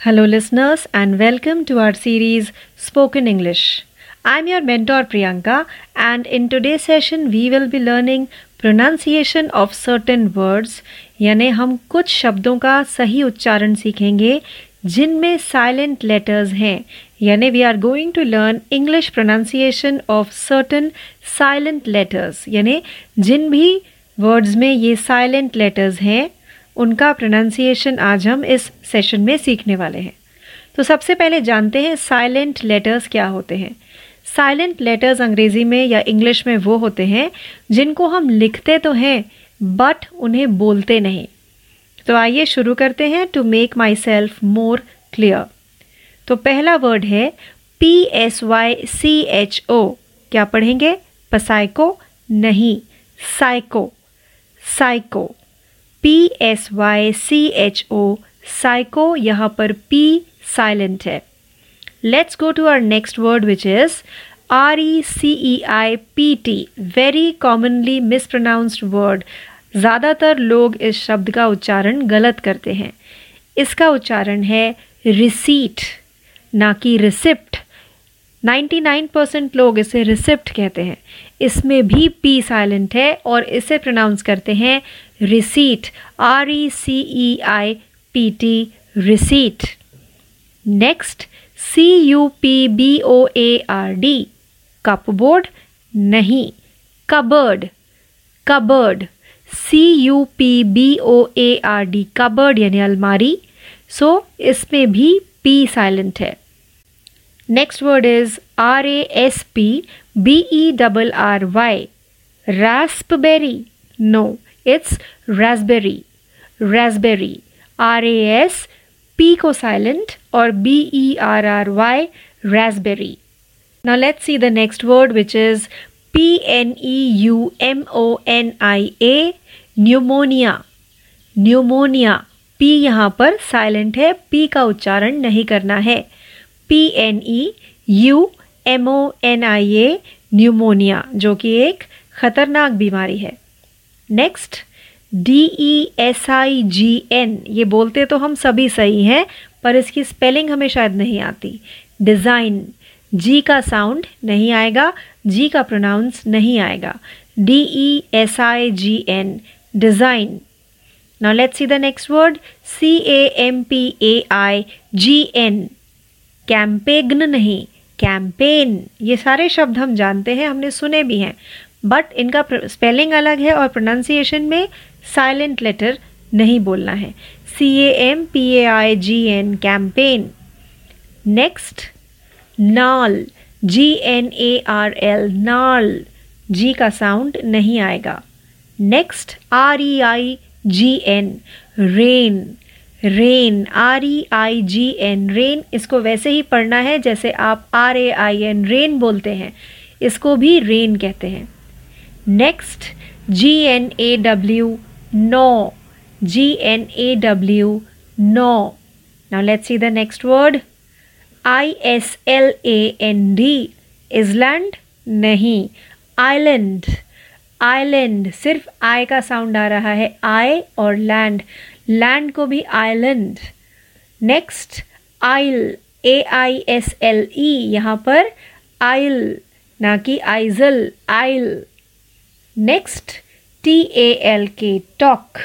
Hello, listeners, and welcome to our series Spoken English. I'm your mentor Priyanka, and in today's session, we will be learning pronunciation of certain words. यानी हम कुछ शब्दों का सही उच्चारण सीखेंगे जिनमें साइलेंट लेटर्स हैं यानी we are going to learn English pronunciation of certain silent letters यानी जिन भी वर्ड्स में ये साइलेंट लेटर्स हैं उनका प्रोनाउंसिएशन आज हम इस सेशन में सीखने वाले हैं। तो सबसे पहले जानते हैं साइलेंट लेटर्स क्या होते हैं। साइलेंट लेटर्स अंग्रेज़ी में या इंग्लिश में वो होते हैं जिनको हम लिखते तो हैं बट उन्हें बोलते नहीं। तो आइए शुरू करते हैं to make myself more clear तो पहला वर्ड है P S Y C H O क्या पढ़ेंगे? पसाइको नहीं। Psycho psycho P S Y C H O psycho यहाँ पर पी साइलेंट है। Let's go to our next word which is R E C E I P T very commonly mispronounced word ज़्यादातर लोग इस शब्द का उच्चारण गलत करते हैं। इसका उच्चारण है रिसीट ना कि रिसिप्ट 99 परसेंट लोग इसे रिसिप्ट कहते हैं। इसमें भी पी साइलेंट है और इसे प्रोनाउंस करते हैं receipt R E C E I P T receipt next C U P B O A R D cupboard नहीं. Cupboard cupboard C U P B O A R D cupboard यानी अलमारी. So so, इसमें भी P silent है. Next word is R A S P B E double R Y raspberry no it's raspberry raspberry r a s p को silent और b e r r y raspberry now let's see the next word which is p n e u m o n i a pneumonia pneumonia p यहाँ पर silent है p का उच्चारण नहीं करना है P N E U M O N I A pneumonia जो कि एक खतरनाक बीमारी है। Next D E S I G N ये बोलते तो हम सभी सही हैं, पर इसकी स्पेलिंग हमें शायद नहीं आती। डिज़ाइन जी का साउंड नहीं आएगा जी का प्रोनाउंस नहीं आएगा। D E S I G N design now let's see the next word C A M P A I G N campaign नहीं। कैंपेन ये सारे शब्द हम जानते हैं, हमने सुने भी हैं। बट इनका स्पेलिंग अलग है और प्रोनाउंसिएशन में साइलेंट लेटर नहीं बोलना है। C A M P A I G N campaign next gnarl G N A R L gnarl G का साउंड नहीं आएगा। Next R E I G N reign reign R E I G N reign, इसको वैसे ही पढ़ना है जैसे आप R A I N rain बोलते हैं। इसको भी रेन कहते हैं। Next G N A W gnaw G N A W gnaw now let's see the next word I S L A N D island नहीं आइलैंड आइलैंड सिर्फ़ I का sound आ रहा है आई और लैंड लैंड को भी island next aisle A I S L E यहाँ पर आइल ना कि isle isle next T A L K talk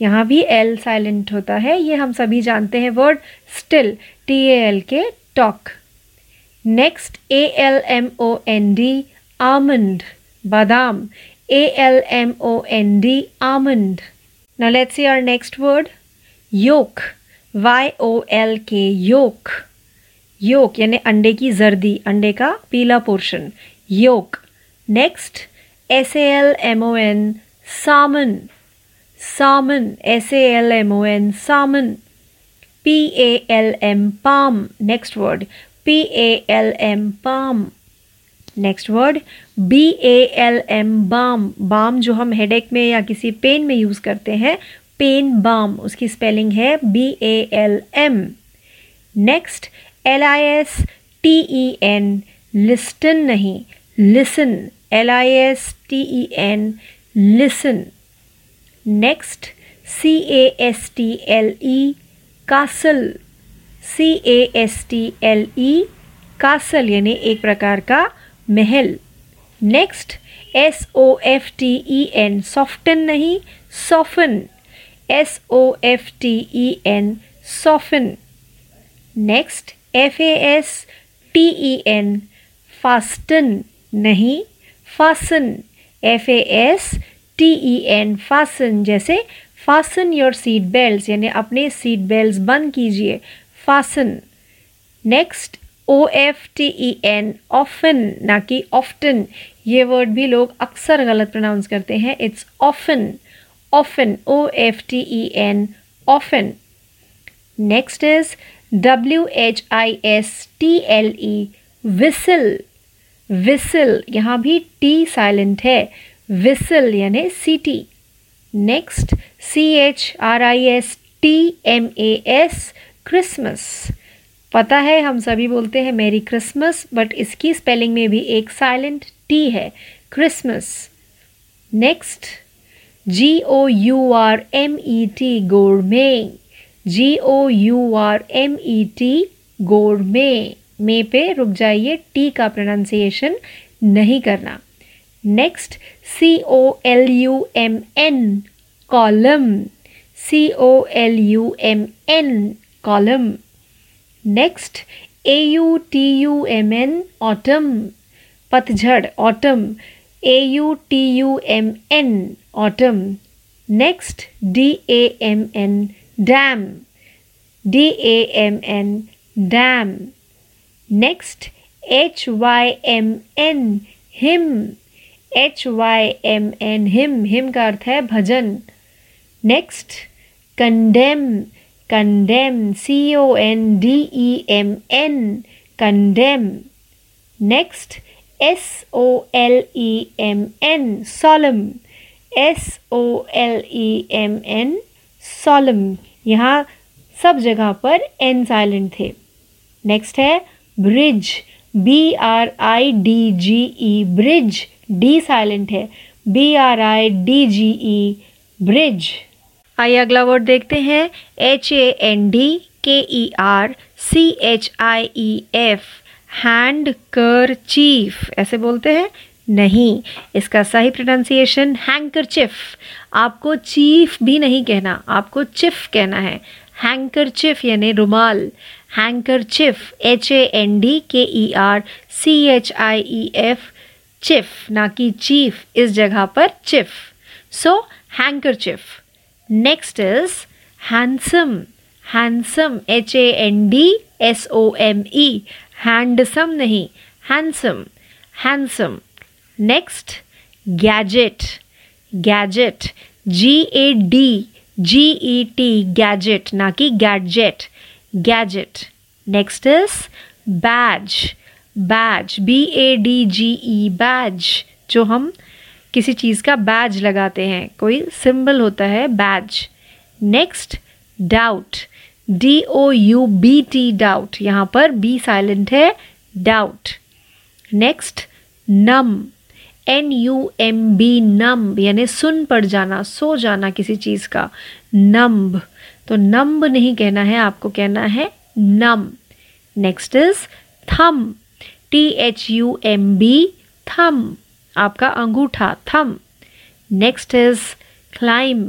यहाँ भी एल साइलेंट होता है ये हम सभी जानते हैं word still T A L K talk next A L M O N D almond बादाम A L M O N D almond Now let's see our next word yolk y o l k yolk yolk यानी अंडे की जर्दी अंडे का पीला portion s a l m o n salmon salmon s a l m o n salmon p a l m palm next word p a l m palm next word B A L M balm balm जो हम headache में या किसी pen में use करते हैं pain balm उसकी spelling है B A L M next L I S T E N listen नहीं listen L I S T E N listen next C A S T L E castle C A S T L E castle यानी एक प्रकार का महल। Next S O F T E N soften नहीं soften S O F T E N soften next F A S T E N fasten नहीं fasten F A S T E N fasten जैसे fasten your seat belt यानी अपने seat belt बंद कीजिए fasten next O F T E N often ना कि often ये word भी लोग अक्सर गलत प्रोनाउंस करते हैं। It's often often O F T E N often next is W H I S T L E whistle whistle यहाँ भी टी साइलेंट है। विसल यानी सीटी next C H R I S T M A S Christmas पता है, हम सभी बोलते हैं मेरी क्रिसमस बट इसकी स्पेलिंग में भी एक साइलेंट टी है Christmas next G O U R M E T gourmet G O U R M E T gourmet मे पे रुक जाइए टी का प्रोनाउंसिएशन नहीं करना. Next C O L U M N column C O L U M N column next A U T U M N autumn पतझड़ autumn A U T U M N autumn next D A M N damn D A M N damn next H Y M N hymn H Y M N hymn hymn का अर्थ है भजन. Next condemn condemn C O N D E M N condemn next S O L E M N solemn S O L E M N solemn यहाँ सब जगह पर N silent थे। Next है bridge B R I D G E bridge D silent है। B R I D G E bridge आइए अगला word देखते हैं. H A N D K E R C H I E F handkerchief ऐसे बोलते हैं? नहीं. इसका सही प्रोनाउंसिएशन हैंकर चिफ आपको चीफ भी नहीं कहना. आपको चिफ कहना है. हैंकर चिफ यानी रुमाल. Handkerchief H A N D K E R C H I E F chief ना कि चीफ इस जगह पर chief so handkerchief next is handsome handsome H A N D S O M E handsome नहीं handsome handsome next gadget gadget G A D G E T gadget ना कि gadget gadget next is badge badge B A D G E badge जो हम किसी चीज़ का बैज लगाते हैं। कोई सिंबल होता है badge next doubt D O U B T doubt यहाँ पर बी साइलेंट है doubt next numb N U M B numb यानी सुन पड़ जाना, सो जाना किसी चीज़ का। नम्ब तो नम्ब नहीं कहना है, आपको कहना है numb next is thumb T H U M B thumb आपका अंगूठा thumb next is climb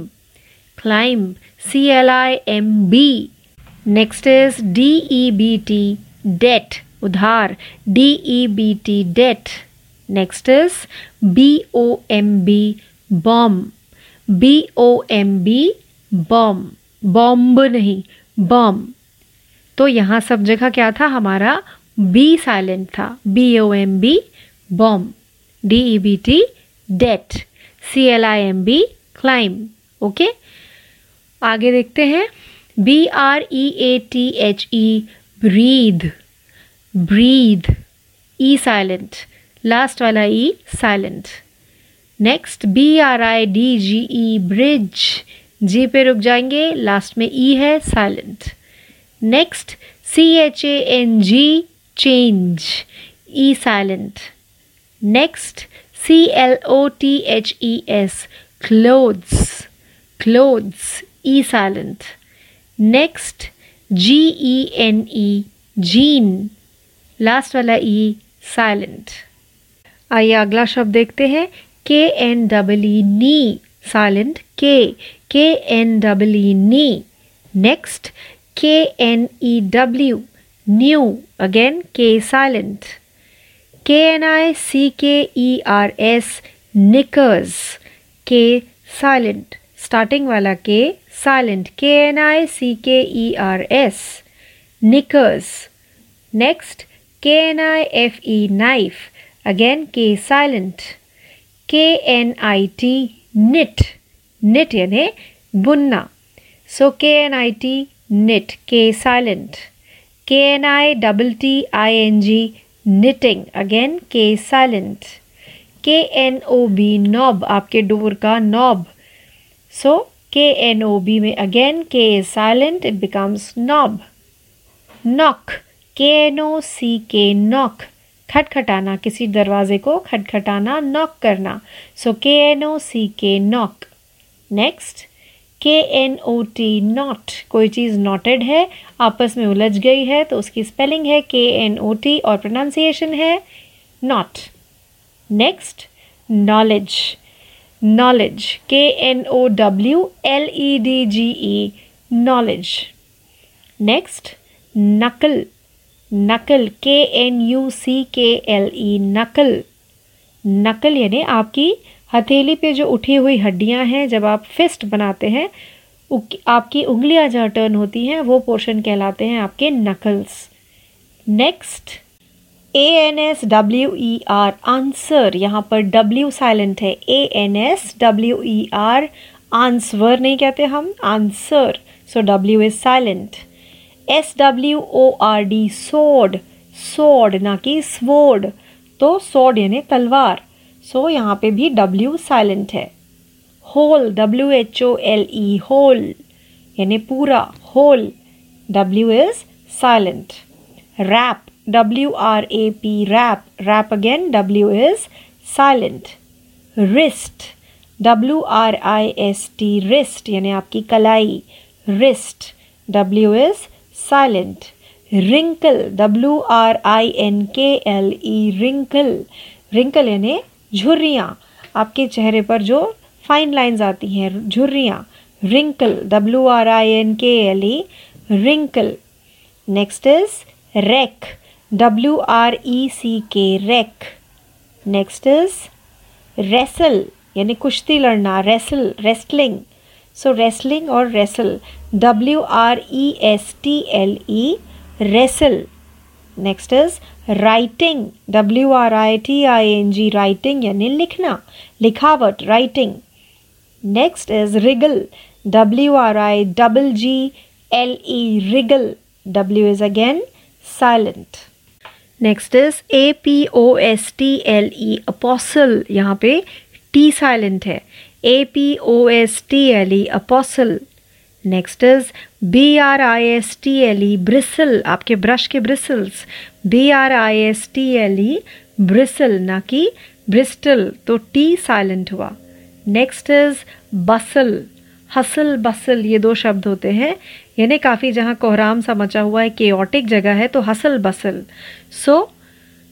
climb C L I M B next is D E B T debt उधार। D E B T debt next is B O M B bomb B O M B bomb bomb नहीं bomb तो यहाँ सब जगह क्या था? हमारा B silent था। B O M B bomb L I M B climb okay आगे देखते हैं। B R E A T H E breathe breathe E silent last वाला E silent next B R I D G E bridge G पे रुक जाएँगे। Last में E है silent next C H A N G change E silent. Next, C L O T H E S, clothes, clothes, E silent. Next, G E N E gene last वाला E silent आइए अगला शब्द देखते हैं K N double E knee silent K K N double E knee next K N E W new again K silent K N I C K E R S knickers K silent starting वाला K silent K N I C K E R S knickers next K N I F E knife again K silent K N I T knit knit यानी बुनना. So K N I T knit K silent K N I double T I N G knitting again K silent K N O B knob आपके door का knob so K N O B में again K silent it becomes knob knock K N O C K knock खटखटाना, किसी दरवाजे को खटखटाना knock करना. सो के N O C K knock next K N O T knot कोई चीज़ noted है, आपस में उलझ गई है तो उसकी स्पेलिंग है के एन ओ टी और प्रोनाउंसिएशन है knot next knowledge knowledge K N O W L E D G E knowledge next knuckle knuckle K N you see के एल ई नकल नकल यानी आपकी हथेली पे जो उठी हुई हड्डियाँ हैं, जब आप फिस्ट बनाते हैं आपकी उंगलियाँ जहाँ टर्न होती हैं, वो पोर्शन कहलाते हैं आपके knuckles next A N S W E R answer यहाँ पर डब्ल्यू साइलेंट है. A N S W E R answer नहीं कहते हम answer so W is silent S W O R D sword sword ना कि स्वोर्ड तो सोड यानी तलवार. सो so, यहाँ पे भी डब्ल्यू साइलेंट है. Whole W H O L E whole यानी पूरा whole W is silent wrap W R A P wrap wrap again W is silent wrist W R I S T wrist यानी आपकी कलाई wrist W is silent wrinkle W R I N K L E wrinkle wrinkle यानी झुर्रियाँ आपके चेहरे पर जो fine lines आती हैं, झुर्रियाँ। Wrinkle W R I N K L E wrinkle next is wreck W R E C K wreck next is wrestle यानी कुश्ती लड़ना रेसल रेसलिंग सो रेस्लिंग और wrestle W R E S T L E wrestle next is writing W R I T I N G writing यानी लिखना, लिखावट writing next is wriggle W R I double G L E wriggle W is again silent next is A P O S T L E apostle यहाँ पे T silent है. A P O S T L E apostle next is B R I S T L E bristle आपके brush के bristles B R I S T L E bristle ना कि bristle तो T silent हुआ। Next is bustle hustle bustle ये दो शब्द होते हैं। यानी काफ़ी जहाँ कोहराम सा मचा हुआ है केओटिक जगह है तो hustle bustle so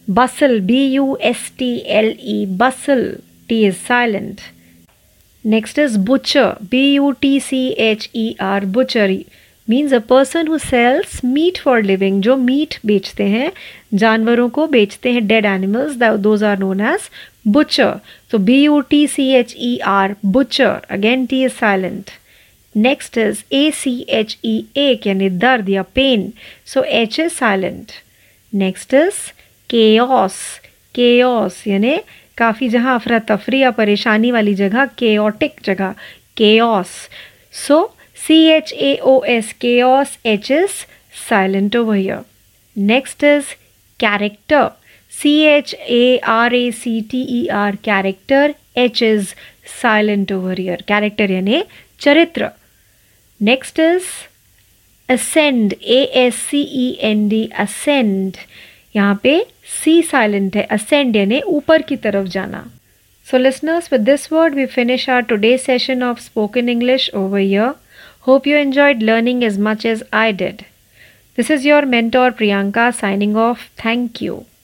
bustle B U S T L E bustle T is silent next is butcher B U T C H E R butcher means a person who sells meat for living जो meat बेचते हैं, जानवरों को बेचते हैं dead animals those are known as butcher तो B U T C H E R butcher again T is silent next is A C H E A यानी दर्द या pain so H is silent next is chaos के ऑस यानि काफ़ी जहाँ अफरा तफरी या परेशानी वाली जगह के ऑटिक जगह. Chaos so S chaos H is silent over here next is character C H A R A C T E R character H is silent over here character यानी चरित्र. Next is ascend A S C E N D ascend यहाँ पे सी silent है. Ascend यानी ऊपर की तरफ़ जाना. So listeners with this word we finish our today session of spoken English over here Hope you enjoyed learning as much as I did. This is your mentor Priyanka signing off. Thank you.